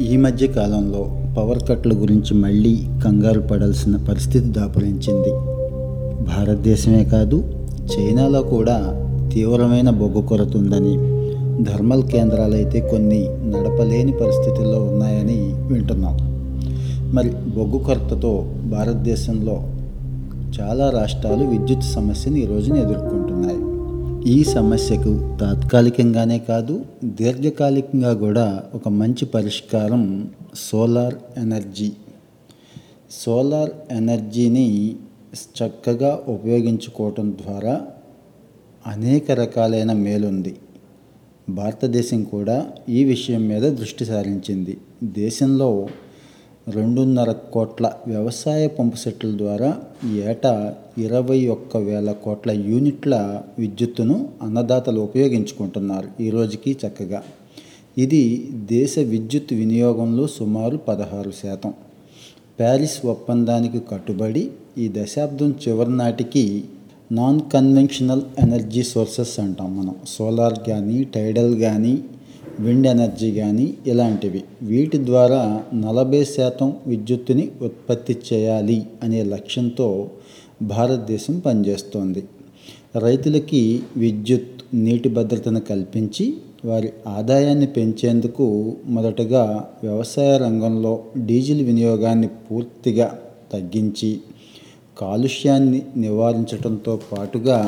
ఈ మధ్య కాలంలో పవర్ కట్ల గురించి మళ్ళీ కంగారు పడాల్సిన పరిస్థితి దాపురించింది. భారతదేశమే కాదు చైనాలో కూడా తీవ్రమైన బొగ్గు కొరత ఉందని థర్మల్ కేంద్రాలైతే కొన్ని నడపలేని పరిస్థితుల్లో ఉన్నాయని వింటున్నాం. మరి బొగ్గు కొరతతో భారతదేశంలో చాలా రాష్ట్రాలు విద్యుత్ సమస్యను ఈ రోజున ఎదుర్కొంటున్నాయి. ఈ సమస్యకు తాత్కాలికంగానే కాదు దీర్ఘకాలికంగా కూడా ఒక మంచి పరిష్కారం సోలార్ ఎనర్జీ. సోలార్ ఎనర్జీని చక్కగా ఉపయోగించుకోవటం ద్వారా అనేక రకాలైన మేలుంది. భారతదేశం కూడా ఈ విషయం మీద దృష్టి సారించింది. దేశంలో రెండున్నర కోట్ల వ్యవసాయ పంపు సెట్ల ద్వారా ఏటా ఇరవై ఒక్క వేల కోట్ల యూనిట్ల విద్యుత్తును అన్నదాతలు ఉపయోగించుకుంటున్నారు ఈ రోజుకి చక్కగా. ఇది దేశ విద్యుత్ వినియోగంలో సుమారు పదహారు శాతం. ప్యారిస్ ఒప్పందానికి కట్టుబడి ఈ దశాబ్దం చివరి నాటికి నాన్ కన్వెన్షనల్ ఎనర్జీ సోర్సెస్ అంటాం మనం. సోలార్ కానీ టైడల్ కానీ విండ్ ఎనర్జీ కానీ ఇలాంటివి. వీటి ద్వారా నలభై శాతం విద్యుత్తుని ఉత్పత్తి చేయాలి అనే లక్ష్యంతో భారతదేశం పనిచేస్తోంది. రైతులకి విద్యుత్ నీటి భద్రతను కల్పించి వారి ఆదాయాన్ని పెంచేందుకు మొదటగా వ్యవసాయ రంగంలో డీజిల్ వినియోగాన్ని పూర్తిగా తగ్గించి కాలుష్యాన్ని నివారించడంతో పాటుగా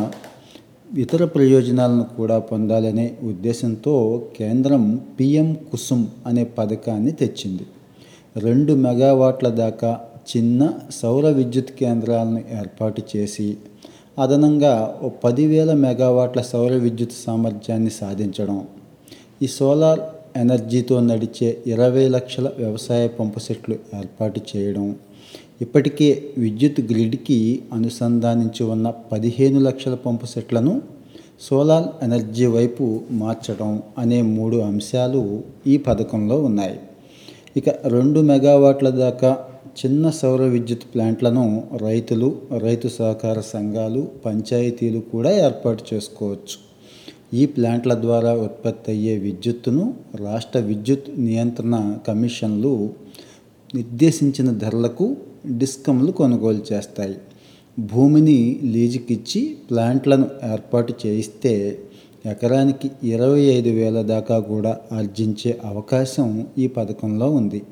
ఇతర ప్రయోజనాలను కూడా పొందాలనే ఉద్దేశంతో కేంద్రం పిఎం కుసుమ్ అనే పథకాన్ని తెచ్చింది. రెండు మెగావాట్ల దాకా చిన్న సౌర విద్యుత్ కేంద్రాలను ఏర్పాటు చేసి అదనంగా ఓ పదివేల మెగావాట్ల సౌర విద్యుత్ సామర్థ్యాన్ని సాధించడం ఈ సోలార్ ఎనర్జీతో నడిచే ఇరవై లక్షల వ్యవసాయ పంపు సెట్లు ఏర్పాటు చేయడం ఇప్పటికే విద్యుత్ గ్రిడ్కి అనుసంధానించి ఉన్న పదిహేను లక్షల పంపు సెట్లను సోలార్ ఎనర్జీ వైపు మార్చడం అనే మూడు అంశాలు ఈ పథకంలో ఉన్నాయి. ఇక రెండు మెగావాట్ల దాకా చిన్న సౌర విద్యుత్ ప్లాంట్లను రైతులు రైతు సహకార సంఘాలు పంచాయతీలు కూడా ఏర్పాటు చేసుకోవచ్చు. ఈ ప్లాంట్ల ద్వారా ఉత్పత్తి అయ్యే విద్యుత్తును రాష్ట్ర విద్యుత్ నియంత్రణ కమిషన్లు నిర్దేశించిన ధరలకు డిస్కంలు కొనుగోలు చేస్తాయి. భూమిని లీజుకిచ్చి ప్లాంట్లను ఏర్పాటు చేయిస్తే ఎకరానికి ఇరవై ఐదు వేల దాకా కూడా ఆర్జించే అవకాశం ఈ పథకంలో ఉంది.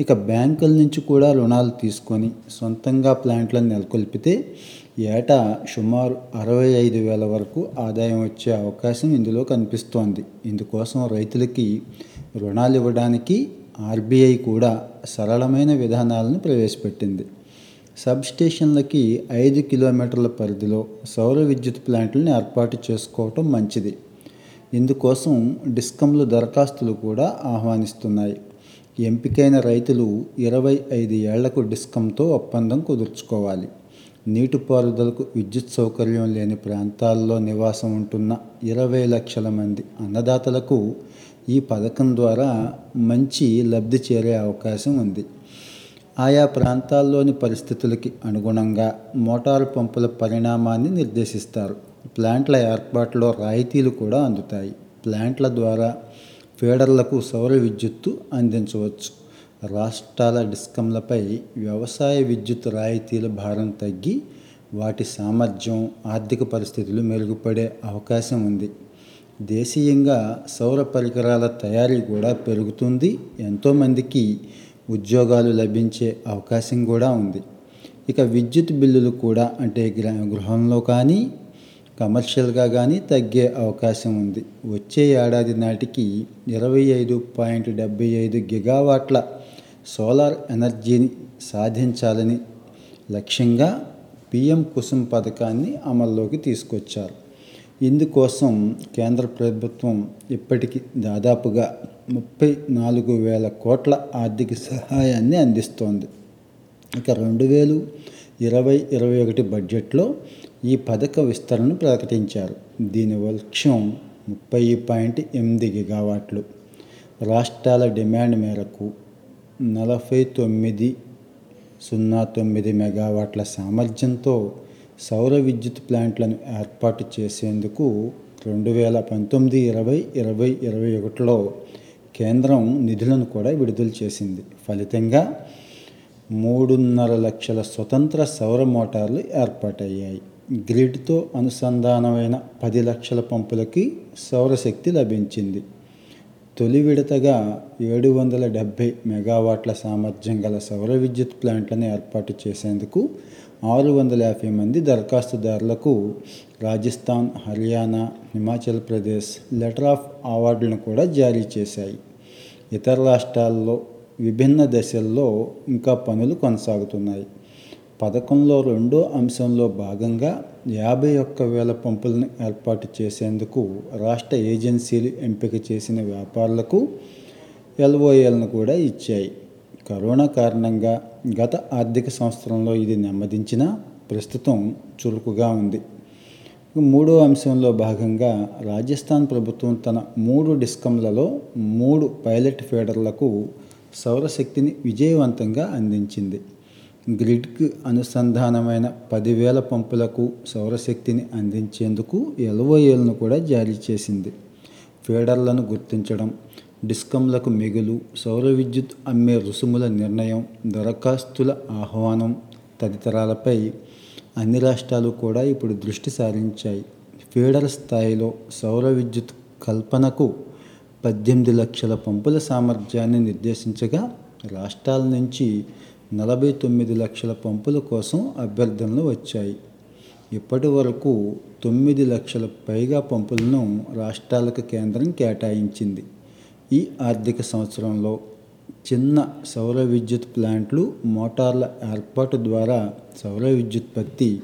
ఇక బ్యాంకుల నుంచి కూడా రుణాలు తీసుకొని సొంతంగా ప్లాంట్లను నెలకొల్పితే ఏటా సుమారు అరవై ఐదు వేల వరకు ఆదాయం వచ్చే అవకాశం ఇందులో కనిపిస్తోంది. ఇందుకోసం రైతులకి రుణాలు ఇవ్వడానికి ఆర్బీఐ కూడా సరళమైన విధానాలను ప్రవేశపెట్టింది. సబ్ స్టేషన్లకి ఐదు కిలోమీటర్ల పరిధిలో సౌర విద్యుత్ ప్లాంట్లను ఏర్పాటు చేసుకోవటం మంచిది. ఇందుకోసం డిస్కంలు దరఖాస్తులు కూడా ఆహ్వానిస్తున్నాయి. ఎంపికైన రైతులు ఇరవై ఐదు ఏళ్ళకు డిస్కంతో ఒప్పందం కుదుర్చుకోవాలి. నీటిపారుదలకు విద్యుత్ సౌకర్యం లేని ప్రాంతాల్లో నివాసం ఉంటున్న ఇరవై లక్షల మంది అన్నదాతలకు ఈ పథకం ద్వారా మంచి లబ్ధి చేరే అవకాశం ఉంది. ఆయా ప్రాంతాల్లోని పరిస్థితులకి అనుగుణంగా మోటారు పంపుల పరిణామాన్ని నిర్దేశిస్తారు. ప్లాంట్ల ఏర్పాటులో రాయితీలు కూడా అందుతాయి. ప్లాంట్ల ద్వారా ఫీడర్లకు సౌర విద్యుత్తు అందించవచ్చు. రాష్ట్రాల డిస్కంలపై వ్యవసాయ విద్యుత్ రాయితీల భారం తగ్గి వాటి సామర్థ్యం ఆర్థిక పరిస్థితులు మెరుగుపడే అవకాశం ఉంది. దేశీయంగా సౌర పరికరాల తయారీ కూడా పెరుగుతుంది. ఎంతోమందికి ఉద్యోగాలు లభించే అవకాశం కూడా ఉంది. ఇక విద్యుత్ బిల్లులు కూడా అంటే గృహంలో కానీ కమర్షియల్గా కానీ తగ్గే అవకాశం ఉంది. వచ్చే ఏడాది నాటికి ఇరవై ఐదు పాయింట్ డెబ్బై ఐదు గిగావాట్ల సోలార్ ఎనర్జీని సాధించాలని లక్ష్యంగా పిఎం కుసుమ్ పథకాన్ని అమల్లోకి తీసుకొచ్చారు. ఇందుకోసం కేంద్ర ప్రభుత్వం ఇప్పటికి దాదాపుగా ముప్పై నాలుగు వేల కోట్ల ఆర్థిక సహాయాన్ని అందిస్తోంది. ఇక రెండు వేలు ఇరవై ఇరవై ఒకటి బడ్జెట్లో ఈ పథక విస్తరణను ప్రకటించారు. దీని లక్ష్యం ముప్పై పాయింట్ ఎనిమిది గిగావాట్లు. రాష్ట్రాల డిమాండ్ మేరకు నలభై తొమ్మిది సున్నా తొమ్మిది మెగావాట్ల సామర్థ్యంతో సౌర విద్యుత్ ప్లాంట్లను ఏర్పాటు చేసేందుకు రెండు వేల పంతొమ్మిది ఇరవై ఇరవై ఇరవై ఒకటిలో కేంద్రం నిధులను కూడా విడుదల చేసింది. ఫలితంగా మూడున్నర లక్షల స్వతంత్ర సౌర మోటార్లు ఏర్పాటయ్యాయి. గ్రిడ్తో అనుసంధానమైన పది లక్షల పంపులకి సౌరశక్తి లభించింది. తొలి విడతగా ఏడు వందల డెబ్భై మెగావాట్ల సామర్థ్యం గల సౌర విద్యుత్ ప్లాంట్లను ఏర్పాటు చేసేందుకు ఆరు వందల యాభై మంది దరఖాస్తుదారులకు రాజస్థాన్ హర్యానా హిమాచల్ ప్రదేశ్ లెటర్ ఆఫ్ అవార్డులను కూడా జారీ చేశాయి. ఇతర రాష్ట్రాల్లో విభిన్న దశల్లో ఇంకా పనులు కొనసాగుతున్నాయి. పథకంలో రెండో అంశంలో భాగంగా యాభై ఒక్క వేల పంపులను ఏర్పాటు చేసేందుకు రాష్ట్ర ఏజెన్సీలు ఎంపిక చేసిన వ్యాపారులకు ఎల్ఓఏలను కూడా ఇచ్చాయి. కరోనా కారణంగా గత ఆర్థిక సంవత్సరంలో ఇది నెమ్మదించినా ప్రస్తుతం చురుకుగా ఉంది. మూడో అంశంలో భాగంగా రాజస్థాన్ ప్రభుత్వం తన మూడు డిస్కంలలో మూడు పైలట్ ఫీడర్లకు సౌరశక్తిని విజయవంతంగా అందించింది. గ్రిడ్కి అనుసంధానమైన పదివేల పంపులకు సౌరశక్తిని అందించేందుకు ఎల్ఓఏలను కూడా జారీ చేసింది. ఫీడర్లను గుర్తించడం డిస్కంలకు మిగులు సౌర విద్యుత్ అమ్మే రుసుముల నిర్ణయం దరఖాస్తుల ఆహ్వానం తదితరాలపై అన్ని రాష్ట్రాలు కూడా ఇప్పుడు దృష్టి సారించాయి. ఫీడర్ స్థాయిలో సౌర విద్యుత్ కల్పనకు పద్దెనిమిది లక్షల పంపుల సామర్థ్యాన్ని నిర్దేశించగా రాష్ట్రాల నుంచి నలభై తొమ్మిది లక్షల పంపుల కోసం అభ్యర్థనలు వచ్చాయి. ఇప్పటి వరకు తొమ్మిది లక్షల పైగా పంపులను రాష్ట్రాలకు కేంద్రం కేటాయించింది. ఈ ఆర్థిక సంవత్సరంలో చిన్న సౌర విద్యుత్ ప్లాంట్లు మోటార్ల ఏర్పాటు ద్వారా సౌర విద్యుత్పత్తి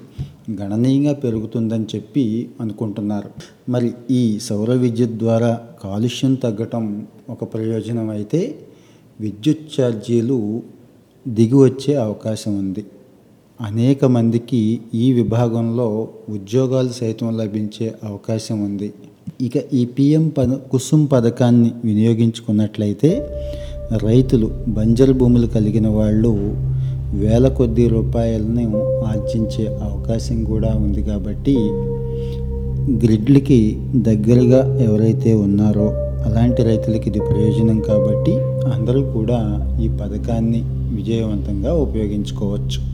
గణనీయంగా పెరుగుతుందని చెప్పి అనుకుంటున్నారు. మరి ఈ సౌర విద్యుత్ ద్వారా కాలుష్యం తగ్గటం ఒక ప్రయోజనం అయితే విద్యుత్ ఛార్జీలు దిగివచ్చే అవకాశం ఉంది. అనేక మందికి ఈ విభాగంలో ఉద్యోగాలు సైతం లభించే అవకాశం ఉంది. ఇక ఈ పిఎం పద కుసుమ్ పథకాన్ని వినియోగించుకున్నట్లయితే రైతులు బంజరు భూములు కలిగిన వాళ్ళు వేల కొద్ది రూపాయలను ఆర్జించే అవకాశం కూడా ఉంది కాబట్టి గ్రిడ్లకి దగ్గరగా ఎవరైతే ఉన్నారో అలాంటి రైతులకి ఇది ప్రయోజనం కాబట్టి అందరూ కూడా ఈ పథకాన్ని విజయవంతంగా ఉపయోగించుకోవచ్చు.